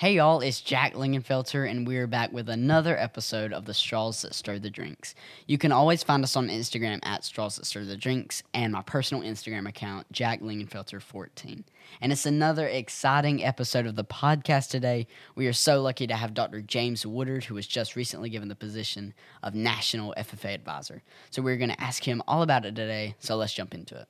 Hey y'all, it's Jack Lingenfelter, and we're back with another episode of the Straws That Stir the Drinks. You can always find us on Instagram at Straws That Stir the Drinks and my personal Instagram account, Jack Lingenfelter14. And it's another exciting episode of the podcast today. We are so lucky to have Dr. James Woodard, who was just recently given the position of National FFA Advisor. So we're going to ask him all about it today, so let's jump into it.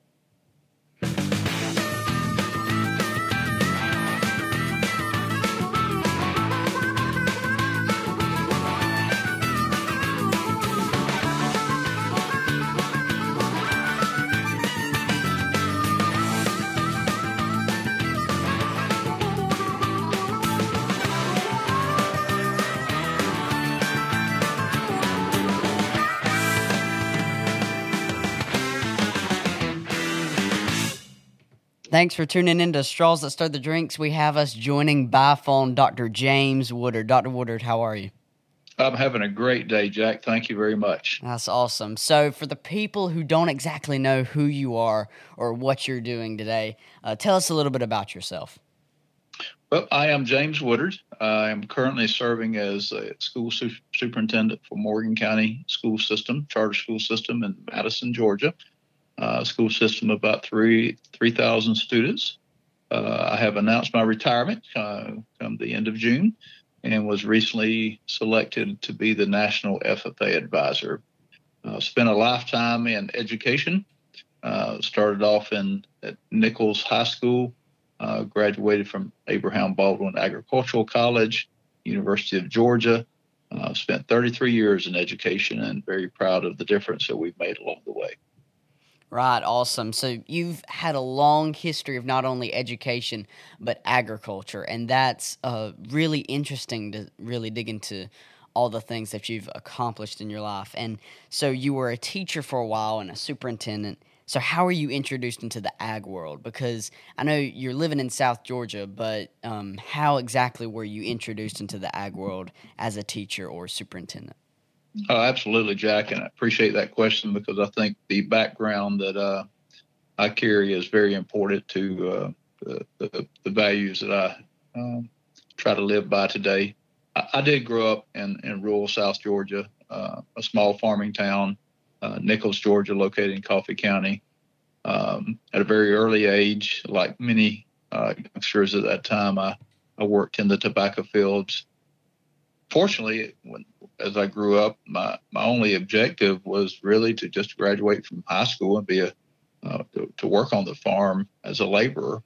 Thanks for tuning in to Straws That Stir the Drinks. We have us joining by phone Dr. James Woodard. Dr. Woodard, how are you? I'm having a great day, Jack. Thank you very much. That's awesome. So, for the people who don't exactly know who you are or what you're doing today, uh, tell us a little bit about yourself. Well, I am James Woodard. I am currently serving as a school su- superintendent for Morgan County School System, charter school system in Madison, Georgia uh, school system about three three thousand students. Uh, I have announced my retirement uh, come the end of June, and was recently selected to be the national FFA advisor. Uh, spent a lifetime in education. Uh, started off in at Nichols High School. Uh, graduated from Abraham Baldwin Agricultural College, University of Georgia. spent 33 years in education, and very proud of the difference that we've made along the way. Right, awesome. So you've had a long history of not only education but agriculture, and that's uh, really interesting to really dig into all the things that you've accomplished in your life. And so you were a teacher for a while and a superintendent. So how were you introduced into the ag world? Because I know you're living in South Georgia, but um, how exactly were you introduced into the ag world as a teacher or superintendent? Oh, absolutely, Jack, and I appreciate that question because I think the background that uh, I carry is very important to uh, the, the, the, values that I um, try to live by today. I, I, did grow up in, in rural South Georgia, uh, a small farming town, uh, Nichols, Georgia, located in Coffee County. Um, at a very early age, like many uh, youngsters at that time, I, I worked in the tobacco fields fortunately, when as I grew up, my my only objective was really to just graduate from high school and be a uh, to, to, work on the farm as a laborer.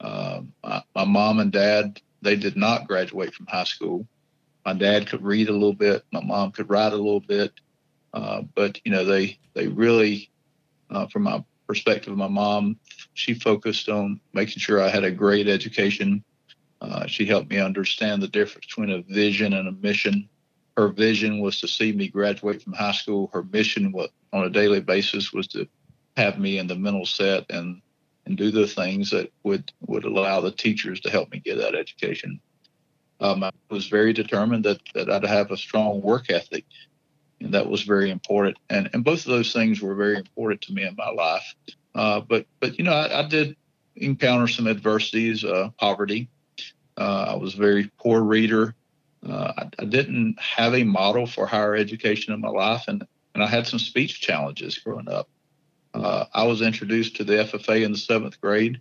Um, my, my, mom and dad they did not graduate from high school. My dad could read a little bit. My mom could write a little bit, uh, but you know they they really, uh, from my perspective, my mom she focused on making sure I had a great education uh, she helped me understand the difference between a vision and a mission. Her vision was to see me graduate from high school. Her mission was, on a daily basis was to have me in the mental set and and do the things that would would allow the teachers to help me get that education. Um, I was very determined that that I'd have a strong work ethic, and that was very important. And and both of those things were very important to me in my life. Uh, but but you know I, I did encounter some adversities, uh, poverty, uh, I was a very poor reader. Uh, I, I, didn't have a model for higher education in my life, and, and I had some speech challenges growing up. Uh, I was introduced to the FFA in the seventh grade.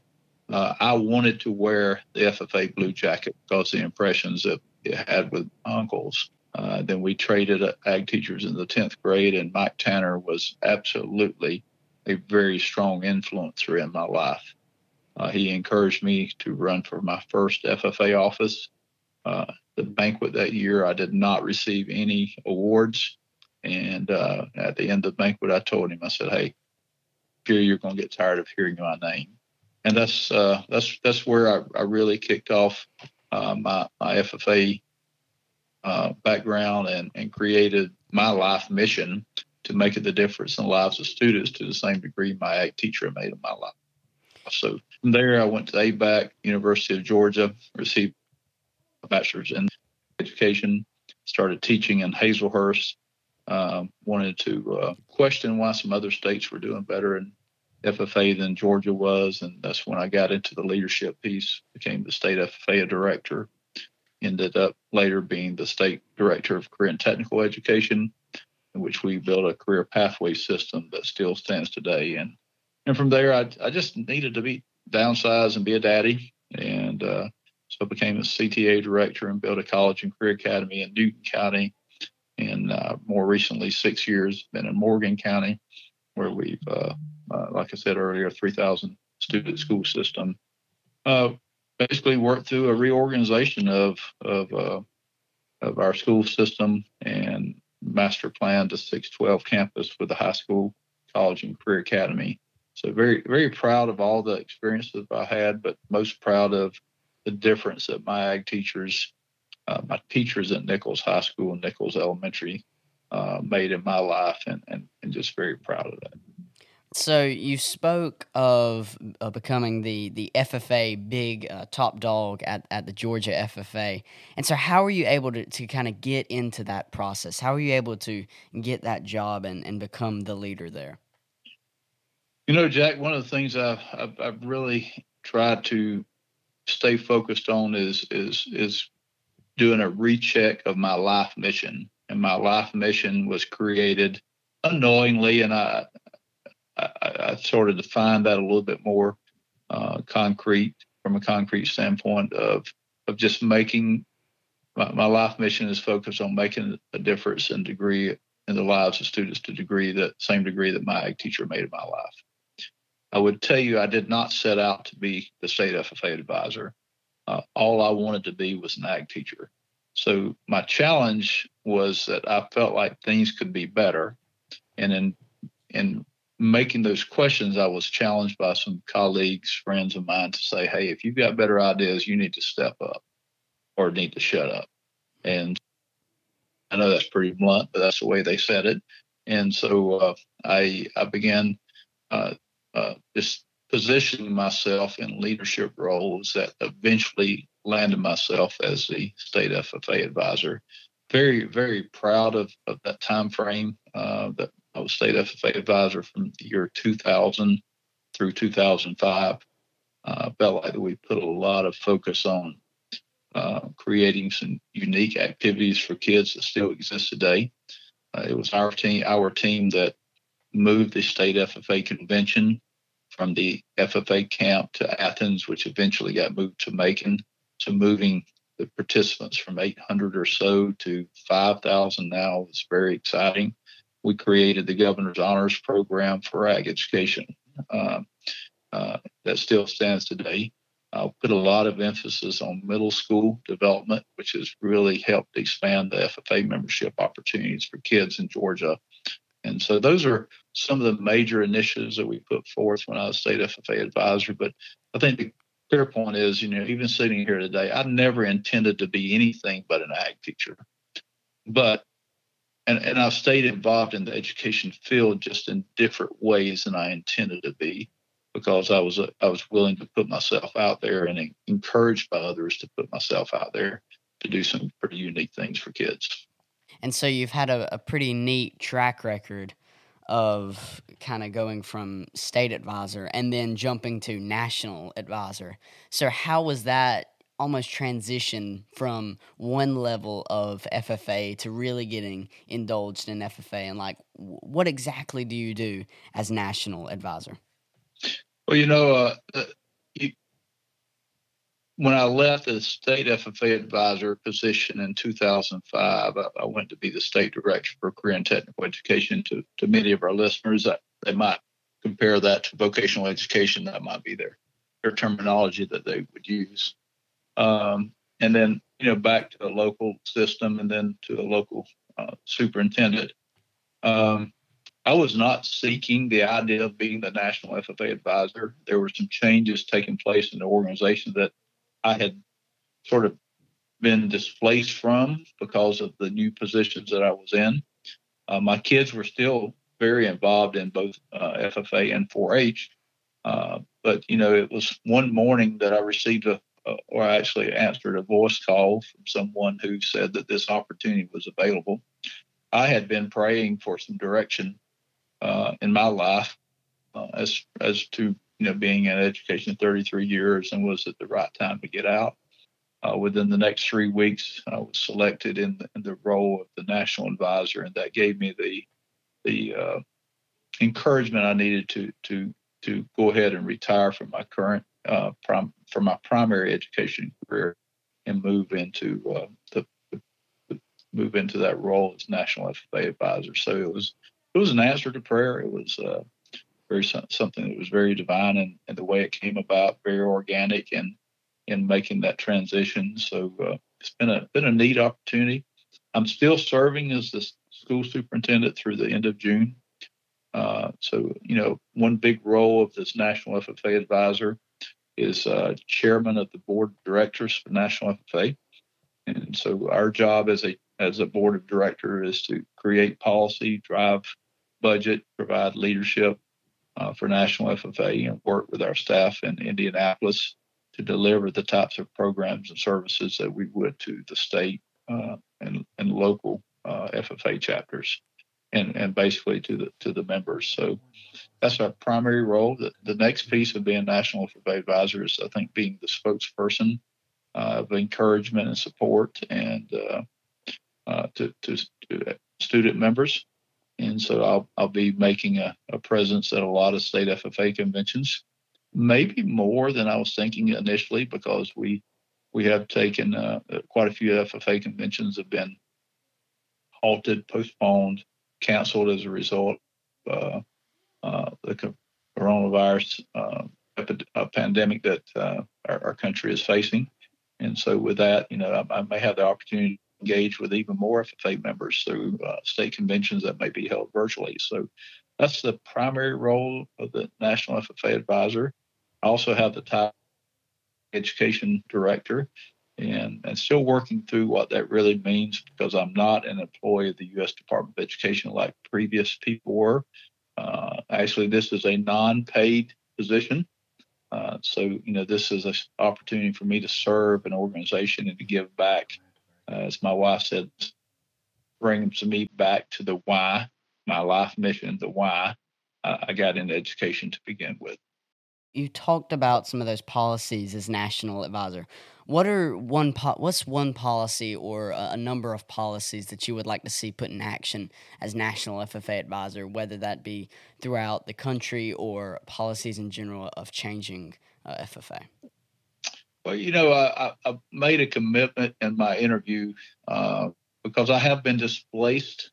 Uh, I wanted to wear the FFA blue jacket because of the impressions that it had with uncles. Uh, then we traded ag teachers in the 10th grade, and Mike Tanner was absolutely a very strong influencer in my life. Uh, he encouraged me to run for my first FFA office. Uh, the banquet that year, I did not receive any awards. And uh, at the end of the banquet, I told him, I said, "Hey, fear you're going to get tired of hearing my name." And that's uh, that's that's where I, I really kicked off uh, my my FFA uh, background and and created my life mission to make the difference in the lives of students to the same degree my ag teacher made in my life. So from there, I went to ABAC, University of Georgia, received a bachelor's in education, started teaching in Hazlehurst. Uh, wanted to uh, question why some other states were doing better in FFA than Georgia was, and that's when I got into the leadership piece, became the state FFA director, ended up later being the state director of career and technical education, in which we built a career pathway system that still stands today. And and from there, I, I just needed to be downsized and be a daddy. And uh, so I became a CTA director and built a college and career academy in Newton County. And uh, more recently, six years, been in Morgan County, where we've, uh, uh like I said earlier, 3,000 student school system. Uh, basically worked through a reorganization of of uh, of our school system and master plan to 612 campus with the high school, college, and career academy. So very, very proud of all the experiences I had, but most proud of the difference that my ag teachers, uh, my teachers at Nichols High School and Nichols Elementary, uh, made in my life, and, and and just very proud of that. So you spoke of uh, becoming the the FFA big uh, top dog at, at the Georgia FFA, and so how were you able to, to kind of get into that process? How were you able to get that job and, and become the leader there? You know, Jack, one of the things I've, I've, I've really tried to stay focused on is is is doing a recheck of my life mission. And my life mission was created unknowingly, and I I, I sort of defined that a little bit more uh, concrete from a concrete standpoint of of just making my, my life mission is focused on making a difference and degree in the lives of students to degree that same degree that my ag teacher made in my life. I would tell you I did not set out to be the state FFA advisor. Uh, all I wanted to be was an ag teacher. So my challenge was that I felt like things could be better, and in in making those questions, I was challenged by some colleagues, friends of mine, to say, "Hey, if you've got better ideas, you need to step up, or need to shut up." And I know that's pretty blunt, but that's the way they said it. And so uh, I I began uh, uh, just positioning myself in leadership roles that eventually landed myself as the state FFA advisor. Very, very proud of, of that time frame. Uh, that I was state FFA advisor from the year 2000 through 2005. Uh, felt like we put a lot of focus on uh, creating some unique activities for kids that still exist today. Uh, it was our team, our team that moved the state FFA convention from the FFA camp to Athens, which eventually got moved to Macon. So moving the participants from 800 or so to 5,000 now is very exciting. We created the Governor's Honors Program for ag education. Uh, uh, that still stands today. Uh, put a lot of emphasis on middle school development, which has really helped expand the FFA membership opportunities for kids in Georgia and so those are some of the major initiatives that we put forth when I was state FFA advisor. But I think the clear point is, you know, even sitting here today, I never intended to be anything but an ag teacher. But and, and I've stayed involved in the education field just in different ways than I intended to be because I was I was willing to put myself out there and encouraged by others to put myself out there to do some pretty unique things for kids. And so you've had a, a pretty neat track record of kind of going from state advisor and then jumping to national advisor. So how was that almost transition from one level of FFA to really getting indulged in FFA and like what exactly do you do as national advisor? Well, you know, uh, uh when I left the state FFA advisor position in 2005, I, I, went to be the state director for career and technical education. To, to many of our listeners, that they might compare that to vocational education. That might be their their terminology that they would use. Um, and then you know back to the local system, and then to the local uh, superintendent. Um, I was not seeking the idea of being the national FFA advisor. There were some changes taking place in the organization that I had sort of been displaced from because of the new positions that I was in. Uh, my kids were still very involved in both uh, FFA and 4-H, uh, but you know it was one morning that I received a, or I actually answered a voice call from someone who said that this opportunity was available. I had been praying for some direction uh, in my life uh, as as to you know, being in education 33 years and was it the right time to get out? uh, within the next three weeks, I was selected in the, in the role of the national advisor, and that gave me the the uh, encouragement I needed to to to go ahead and retire from my current uh, prim- from my primary education career and move into uh, the, the, move into that role as national FFA advisor. So it was it was an answer to prayer. It was uh, very something that was very divine and, and the way it came about, very organic and in making that transition. So uh, it's been a been a neat opportunity. I'm still serving as the school superintendent through the end of June. Uh, so you know, one big role of this national FFA advisor is uh, chairman of the board of directors for National FFA, and so our job as a as a board of director is to create policy, drive budget, provide leadership uh, for National FFA, and work with our staff in Indianapolis to deliver the types of programs and services that we would to the state uh, and, and local uh, FFA chapters, and, and basically to the to the members. So that's our primary role. The, the next piece of being national FFA advisor is, I think, being the spokesperson uh, of encouragement and support and uh, uh, to, to, to student members. And so I'll, I'll be making a, a presence at a lot of state FFA conventions maybe more than I was thinking initially because we we have taken uh, quite a few FFA conventions have been halted, postponed, canceled as a result of uh, uh, the coronavirus uh, pandemic that uh, our, our, country is facing. And so, with that, you know, I, I, may have the opportunity engage with even more FFA members through uh, state conventions that may be held virtually. So, that's the primary role of the National FFA Advisor. I also have the top education director and, and still working through what that really means because I'm not an employee of the U.S. Department of Education like previous people were. Uh, actually, this is a non-paid position. Uh, so, you know, this is an opportunity for me to serve an organization and to give back. Uh, as my wife said, bring some me back to the why, my life mission, the why I got into education to begin with you talked about some of those policies as national advisor. What are one po- what's one policy or a, a, number of policies that you would like to see put in action as national FFA advisor, whether that be throughout the country or policies in general of changing uh, FFA? Well, you know, I, I, made a commitment in my interview uh, because I have been displaced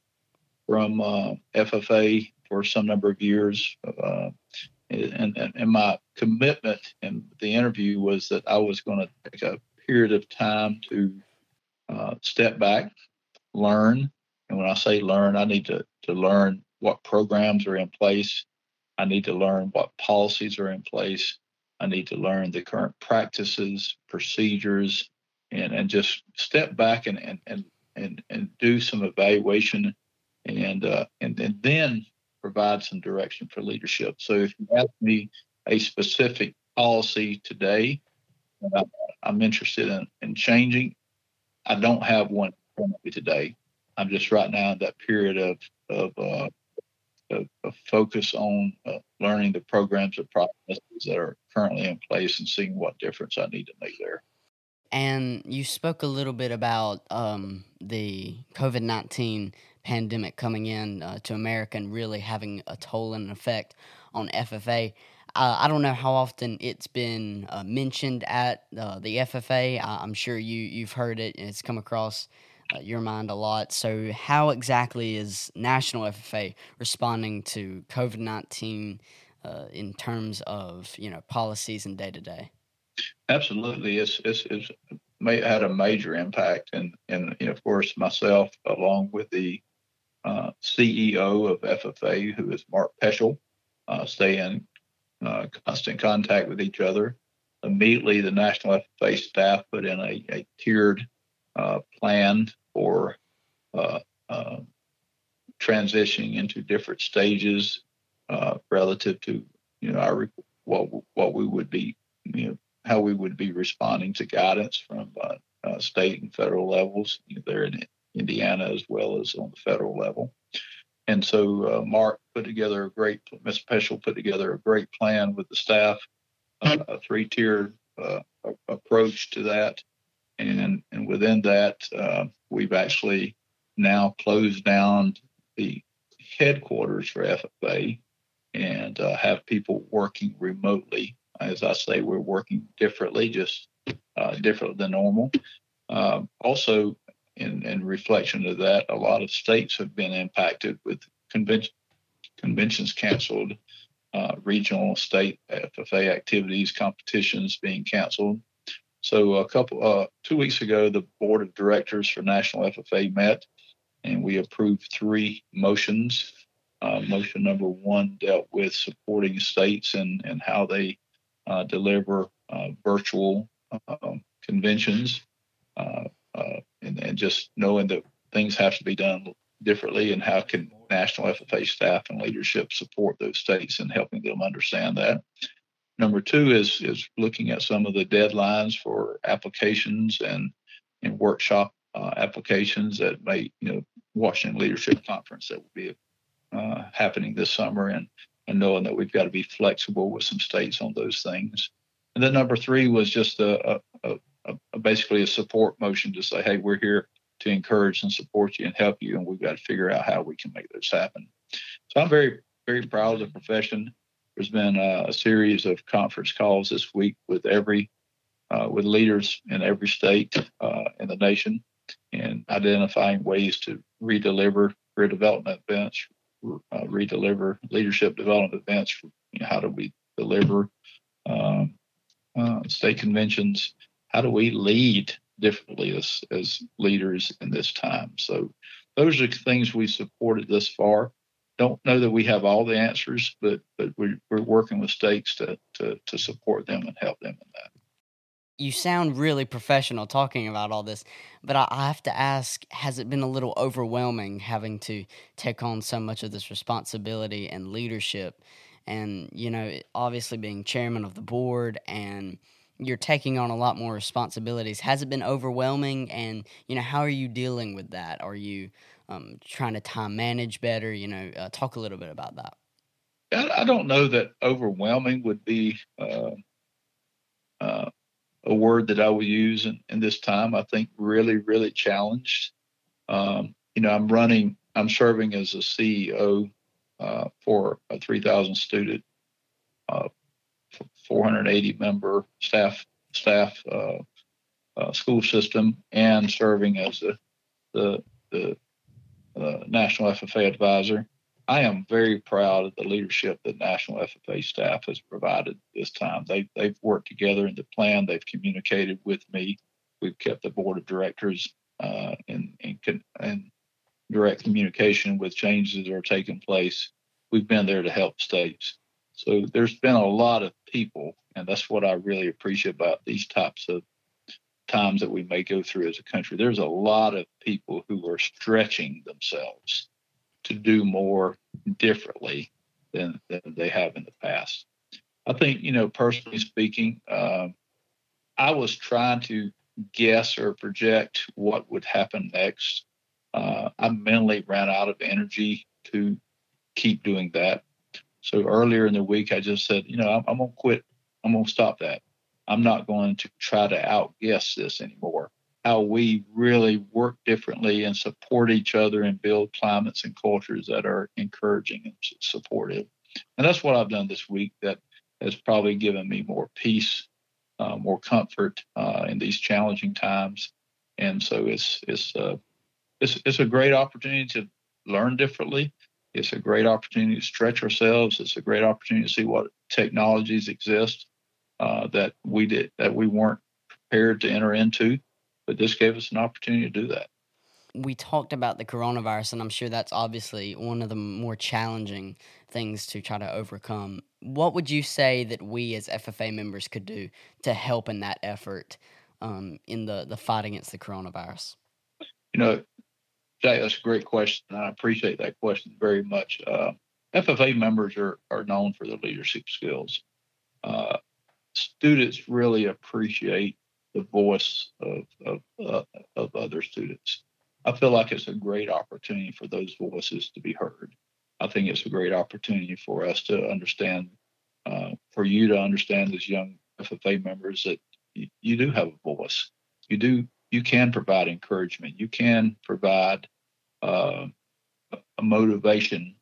from uh, FFA for some number of years. Uh, and, and, and my commitment in the interview was that I was going to take a period of time to uh, step back, learn. And when I say learn, I need to, to learn what programs are in place. I need to learn what policies are in place. I need to learn the current practices, procedures, and, and just step back and, and, and, and, and do some evaluation and, uh, and, and then provide some direction for leadership. So if you ask me a specific policy today that I'm interested in, in changing, I don't have one today. I'm just right now in that period of of, uh, of, of focus on uh, learning the programs and processes that are currently in place and seeing what difference I need to make there. And you spoke a little bit about um, the COVID 19 pandemic coming in uh, to America and really having a toll and an effect on FFA. Uh, I don't know how often it's been uh, mentioned at uh, the FFA. I- am sure you you've heard it and it's come across your mind a lot. So, how exactly is National FFA responding to COVID nineteen uh, in terms of you know policies and day to day? Absolutely, it's it's, it's had a major impact, and and you know, of course myself along with the uh, CEO of FFA, who is Mark Poeschl, uh, stay in uh, constant contact with each other. Immediately, the National FFA staff put in a, a tiered uh, plan for uh, uh, transitioning into different stages relative to you know our what what we would be you know how we would be responding to guidance from state and federal levels. You know, there in Indiana as well as on the federal level. And so uh, Mark put together a great, Ms. Poeschl put together a great plan with the staff, uh, a three-tiered uh, approach to that. and and within that, uh, we've actually now closed down the headquarters for FFA and uh, have people working remotely. As I say, we're working differently, just uh, different than normal. Um, also, in, in reflection of that, a lot of states have been impacted with convention, conventions canceled, uh, regional state FFA activities, competitions being canceled. So a couple, uh, two weeks ago, the board of directors for National FFA met, and we approved three motions. Uh, motion number one dealt with supporting states and and how they uh, deliver uh, virtual um, conventions, uh, uh, and, and just knowing that things have to be done differently, and how can National FFA staff and leadership support those states and helping them understand that. Number two is is looking at some of the deadlines for applications and and workshop uh, applications that may, you know, Washington Leadership Conference that will be uh, happening this summer, and and knowing that we've got to be flexible with some states on those things. And then number three was just a, a, a, a basically a support motion to say, hey, we're here to encourage and support you and help you, and we've got to figure out how we can make this happen. So I'm very very proud of the profession. There's been uh, a series of conference calls this week with every uh, with leaders in every state uh, in the nation, and identifying ways to redeliver career development events, uh, redeliver leadership development events. You know, how do we deliver um, uh, state conventions? How do we lead differently as as leaders in this time? So those are things we supported thus far don't know that we have all the answers, but but we're, we're working with states to, to to support them and help them in that. You sound really professional talking about all this, but I, I have to ask: Has it been a little overwhelming having to take on so much of this responsibility and leadership? And you know, obviously being chairman of the board and you're taking on a lot more responsibilities. Has it been overwhelming? And you know, how are you dealing with that? Are you um, trying to time manage better? You know, uh, talk a little bit about that. I, don't know that overwhelming would be uh, uh, a word that I would use in, in, this time. I think really, really challenged. Um, you know, I'm running, I'm serving as a CEO uh, for a 3,000 student, uh, 480 member staff staff uh, school system, and serving as the the, the uh, National FFA advisor. I am very proud of the leadership that National FFA staff has provided this time. They, they've worked together in the plan. They've communicated with me. We've kept the board of directors uh, in, in, in direct communication with changes that are taking place. We've been there to help states. So there's been a lot of people, and that's what I really appreciate about these types of times that we may go through as a country. There's a lot of people who are stretching themselves to do more differently than, than they have in the past. I think, you know, personally speaking, um, I was trying to guess or project what would happen next. Uh, I mentally ran out of energy to keep doing that. So earlier in the week, I just said, you know, I'm, I'm going to quit. I'm going to stop that. I'm not going to try to outguess this anymore. How we really work differently and support each other and build climates and cultures that are encouraging and supportive. And that's what I've done this week that has probably given me more peace, uh, more comfort uh, in these challenging times. And so it's it's uh, it's it's a great opportunity to learn differently. It's a great opportunity to stretch ourselves. It's a great opportunity to see what technologies exist uh, that we did that we weren't prepared to enter into, but this gave us an opportunity to do that. We talked about the coronavirus, and I'm sure that's obviously one of the more challenging things to try to overcome. What would you say that we as FFA members could do to help in that effort um, in the, the fight against the coronavirus? You know, Jay, that's a great question. I appreciate that question very much. Uh, FFA members are, are known for their leadership skills. Uh, students really appreciate the voice of of, uh, of other students. I feel like it's a great opportunity for those voices to be heard. I think it's a great opportunity for us to understand, uh, for you to understand as young FFA members that you, you, do have a voice. You do you can provide encouragement. You can provide uh, a motivation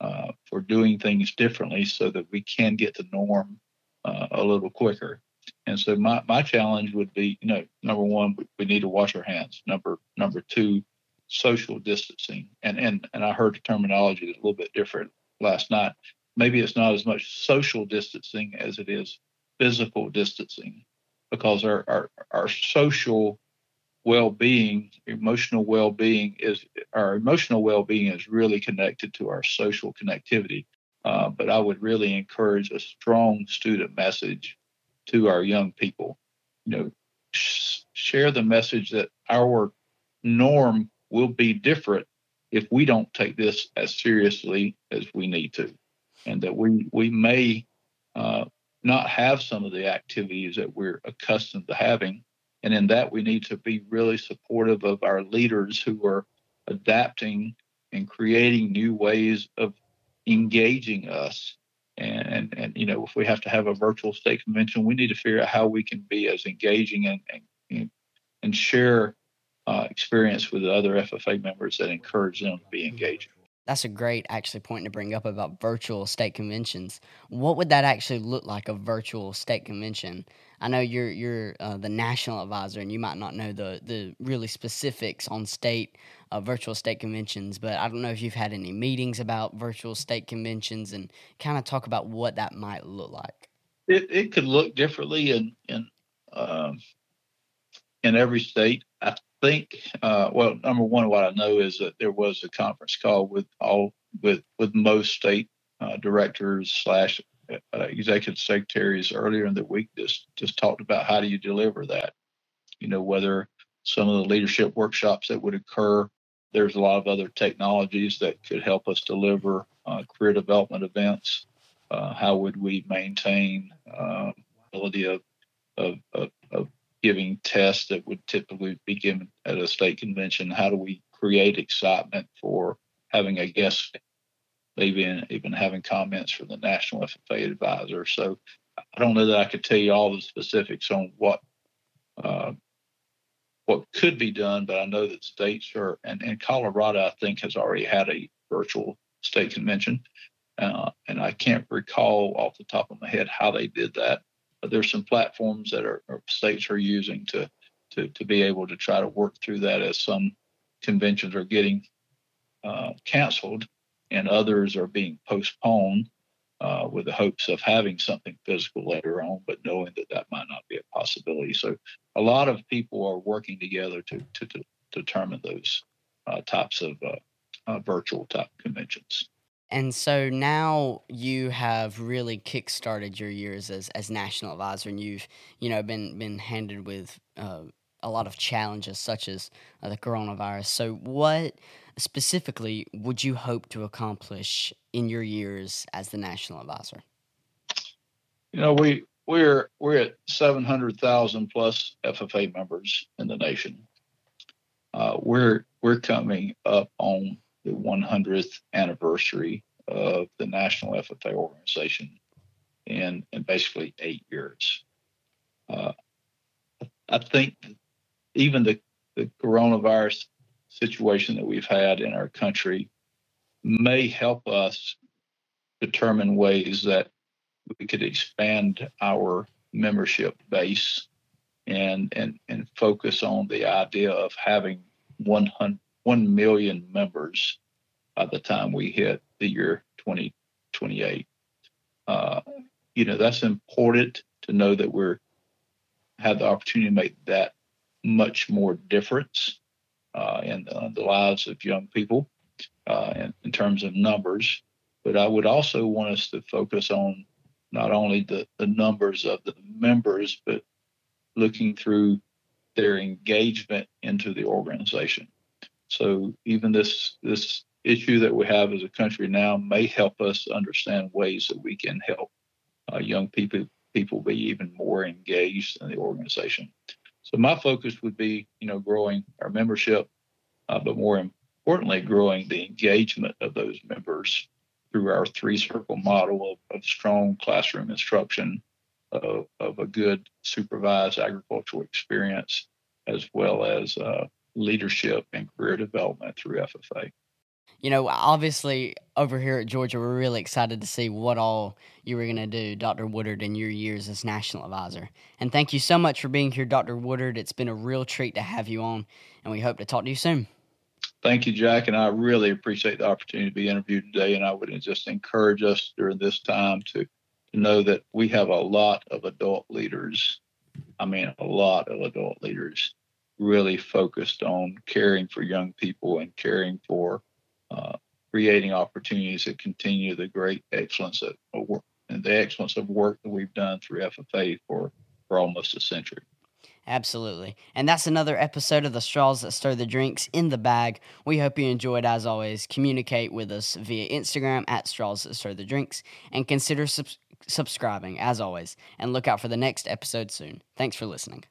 uh, for doing things differently so that we can get the norm uh, a little quicker. And so my, my challenge would be, you know, number one, we need to wash our hands. Number number two, social distancing. And and and I heard the terminology a little bit different last night. Maybe it's not as much social distancing as it is physical distancing, because our our, our social well-being, emotional well-being is our emotional well-being is really connected to our social connectivity. Uh, but I would really encourage a strong student message to our young people. You know, sh- share the message that our norm will be different if we don't take this as seriously as we need to, and that we we may uh, not have some of the activities that we're accustomed to having and in that, we need to be really supportive of our leaders who are adapting and creating new ways of engaging us. And, and, and you know, if we have to have a virtual state convention, we need to figure out how we can be as engaging and, and, and share uh, experience with other FFA members that encourage them to be engaging. That's a great actually point to bring up about virtual state conventions. What would that actually look like a virtual state convention? I know you're you're uh, the national advisor, and you might not know the the really specifics on state uh, virtual state conventions, but I don't know if you've had any meetings about virtual state conventions and kind of talk about what that might look like. It it could look differently in in um, in every state. I think, uh, well, number one, what I know is that there was a conference call with all with with most state uh, directors slash uh, executive secretaries earlier in the week. Just just talked about how do you deliver that. You know, whether some of the leadership workshops that would occur. There's a lot of other technologies that could help us deliver uh, career development events. Uh, how would we maintain uh, ability of, of, of, of giving tests that would typically be given at a state convention? How do we create excitement for having a guest, even even having comments from the National FFA advisor? So I don't know that I could tell you all the specifics on what uh, what could be done, but I know that states are, and, and Colorado, I think, has already had a virtual state convention. Uh, and I can't recall off the top of my head how they did that there's some platforms that are, states are using to, to to be able to try to work through that as some conventions are getting uh, canceled and others are being postponed uh, with the hopes of having something physical later on, but knowing that that might not be a possibility. So a lot of people are working together to to, to determine those uh, types of uh, uh, virtual type conventions. And so now you have really kickstarted your years as, as national advisor, and you've you know been been handed with uh, a lot of challenges such as uh, the coronavirus. So, what specifically would you hope to accomplish in your years as the national advisor? You know, we we're we're at seven hundred thousand plus FFA members in the nation. Uh, we're we're coming up on the 100th anniversary of the National FFA organization in, in basically eight years. Uh, I think even the, the coronavirus situation that we've had in our country may help us determine ways that we could expand our membership base and and and focus on the idea of having 100 1 million members by the time we hit the year 2028. Uh, you know, that's important to know that we're have the opportunity to make that much more difference uh, in the, the, lives of young people uh, in, in, terms of numbers. But I would also want us to focus on not only the, the numbers of the members, but looking through their engagement into the organization. So even this this issue that we have as a country now may help us understand ways that we can help uh, young people people be even more engaged in the organization. So my focus would be, you know, growing our membership, uh, but more importantly, growing the engagement of those members through our three circle model of, of strong classroom instruction, of, of a good supervised agricultural experience, as well as uh, leadership and career development through FFA. You know, obviously, over here at Georgia, we're really excited to see what all you were going to do, Dr. Woodard, in your years as national advisor. And thank you so much for being here, Dr. Woodard. It's been a real treat to have you on, and we hope to talk to you soon. Thank you, Jack, and I really appreciate the opportunity to be interviewed today. And I would just encourage us during this time to, to know that we have a lot of adult leaders. I mean, a lot of adult leaders really focused on caring for young people and caring for uh, creating opportunities that continue the great excellence of, work and the excellence of work that we've done through FFA for, for almost a century. Absolutely. And that's another episode of the Straws That Stir the Drinks in the Bag. We hope you enjoyed, as always. Communicate with us via Instagram at Straws That Stir the Drinks and consider sub- subscribing, as always. And look out for the next episode soon. Thanks for listening.